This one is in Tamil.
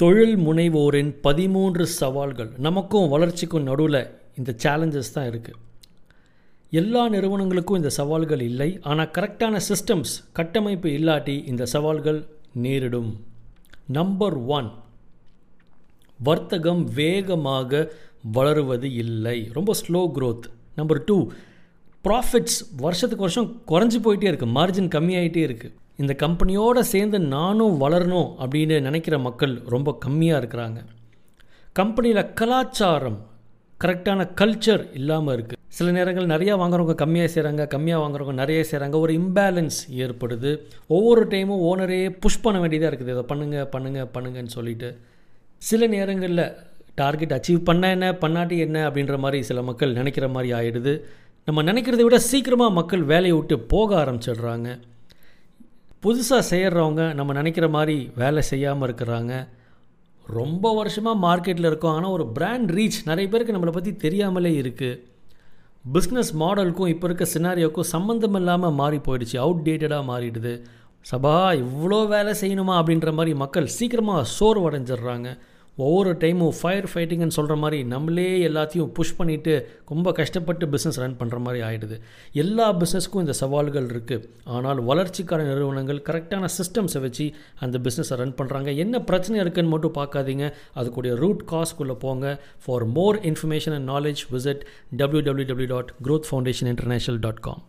தொழில் முனைவோரின் பதிமூன்று சவால்கள். நமக்கும் வளர்ச்சிக்கும் நடுவில் இந்த சேலஞ்சஸ் தான் இருக்குது எல்லா நிறுவனங்களுக்கும் இந்த சவால்கள் இல்லை. ஆனால் கரெக்டான சிஸ்டம்ஸ் கட்டமைப்பு இல்லாட்டி இந்த சவால்கள் நேரிடும். நம்பர் ஒன் வர்த்தகம் வேகமாக வளருவது இல்லை. ரொம்ப slow growth number two profits வருஷத்துக்கு வருஷம் குறைஞ்சி போயிட்டே இருக்குது மார்ஜின் கம்மியாயிட்டே இருக்குது இந்த கம்பெனியோடு சேர்ந்து நானும் வளரணும் அப்படின்னு நினைக்கிற மக்கள் ரொம்ப கம்மியாக இருக்கிறாங்க. கம்பெனியில் கலாச்சாரம் கரெக்டான கல்ச்சர் இல்லாமல் இருக்குது சில நேரங்கள் நிறையா வாங்குறவங்க கம்மியாக செய்கிறாங்க கம்மியாக வாங்குறவங்க நிறைய செய்கிறாங்க ஒரு இம்பேலன்ஸ் ஏற்படுது. ஒவ்வொரு டைமும் ஓனரே புஷ் பண்ண வேண்டியதாக இருக்குது. இதை பண்ணுங்கள் பண்ணுங்கள் பண்ணுங்கன்னு சொல்லிட்டு. சில நேரங்களில் டார்கெட் அச்சீவ் பண்ண என்ன பண்ணாட்டி என்ன அப்படின்ற மாதிரி சில மக்கள் நினைக்கிற மாதிரி ஆகிடுது நம்ம நினைக்கிறத விட சீக்கிரமாக மக்கள் வேலையை விட்டு போக ஆரம்பிச்சிடுறாங்க. புதுசாக செய்கிறவங்க நம்ம நினைக்கிற மாதிரி வேலை செய்யாமல் இருக்கிறாங்க. ரொம்ப வருஷமாக மார்க்கெட்டில் இருக்கோம். ஆனால் ஒரு பிராண்ட் ரீச் நிறைய பேருக்கு நம்மளை பற்றி தெரியாமலே இருக்குது பிஸ்னஸ் மாடலுக்கும் இப்போ இருக்க சினாரியோக்கும் சம்மந்தம் இல்லாமல் மாறி போயிடுச்சு. அவுடேட்டடாக மாறிடுது. சபா இவ்வளோ வேலை செய்யணுமா அப்படின்ற மாதிரி மக்கள் சீக்கிரமாக சோர்வடைஞ்சிடுறாங்க. ஒவ்வொரு டைமும் ஃபயர் ஃபைட்டிங்னு சொல்கிற மாதிரி நம்மளே எல்லாத்தையும் புஷ் பண்ணிவிட்டு ரொம்ப கஷ்டப்பட்டு பிஸ்னஸ் ரன் பண்ணுற மாதிரி ஆகிடுது எல்லா பிஸ்னஸ்க்கும் இந்த சவால்கள் இருக்குது ஆனால் வளர்ச்சிக்கார நிறுவனங்கள் கரெக்டான சிஸ்டம்ஸை வச்சு அந்த பிஸ்னஸை ரன் பண்ணுறாங்க என்ன பிரச்சனை இருக்குதுன்னு மட்டும் பார்க்காதீங்க. அதுக்குடைய ரூட் காஸ்க்குள்ளே போங்க. For more information and knowledge visit W W dot growth foundation international dot com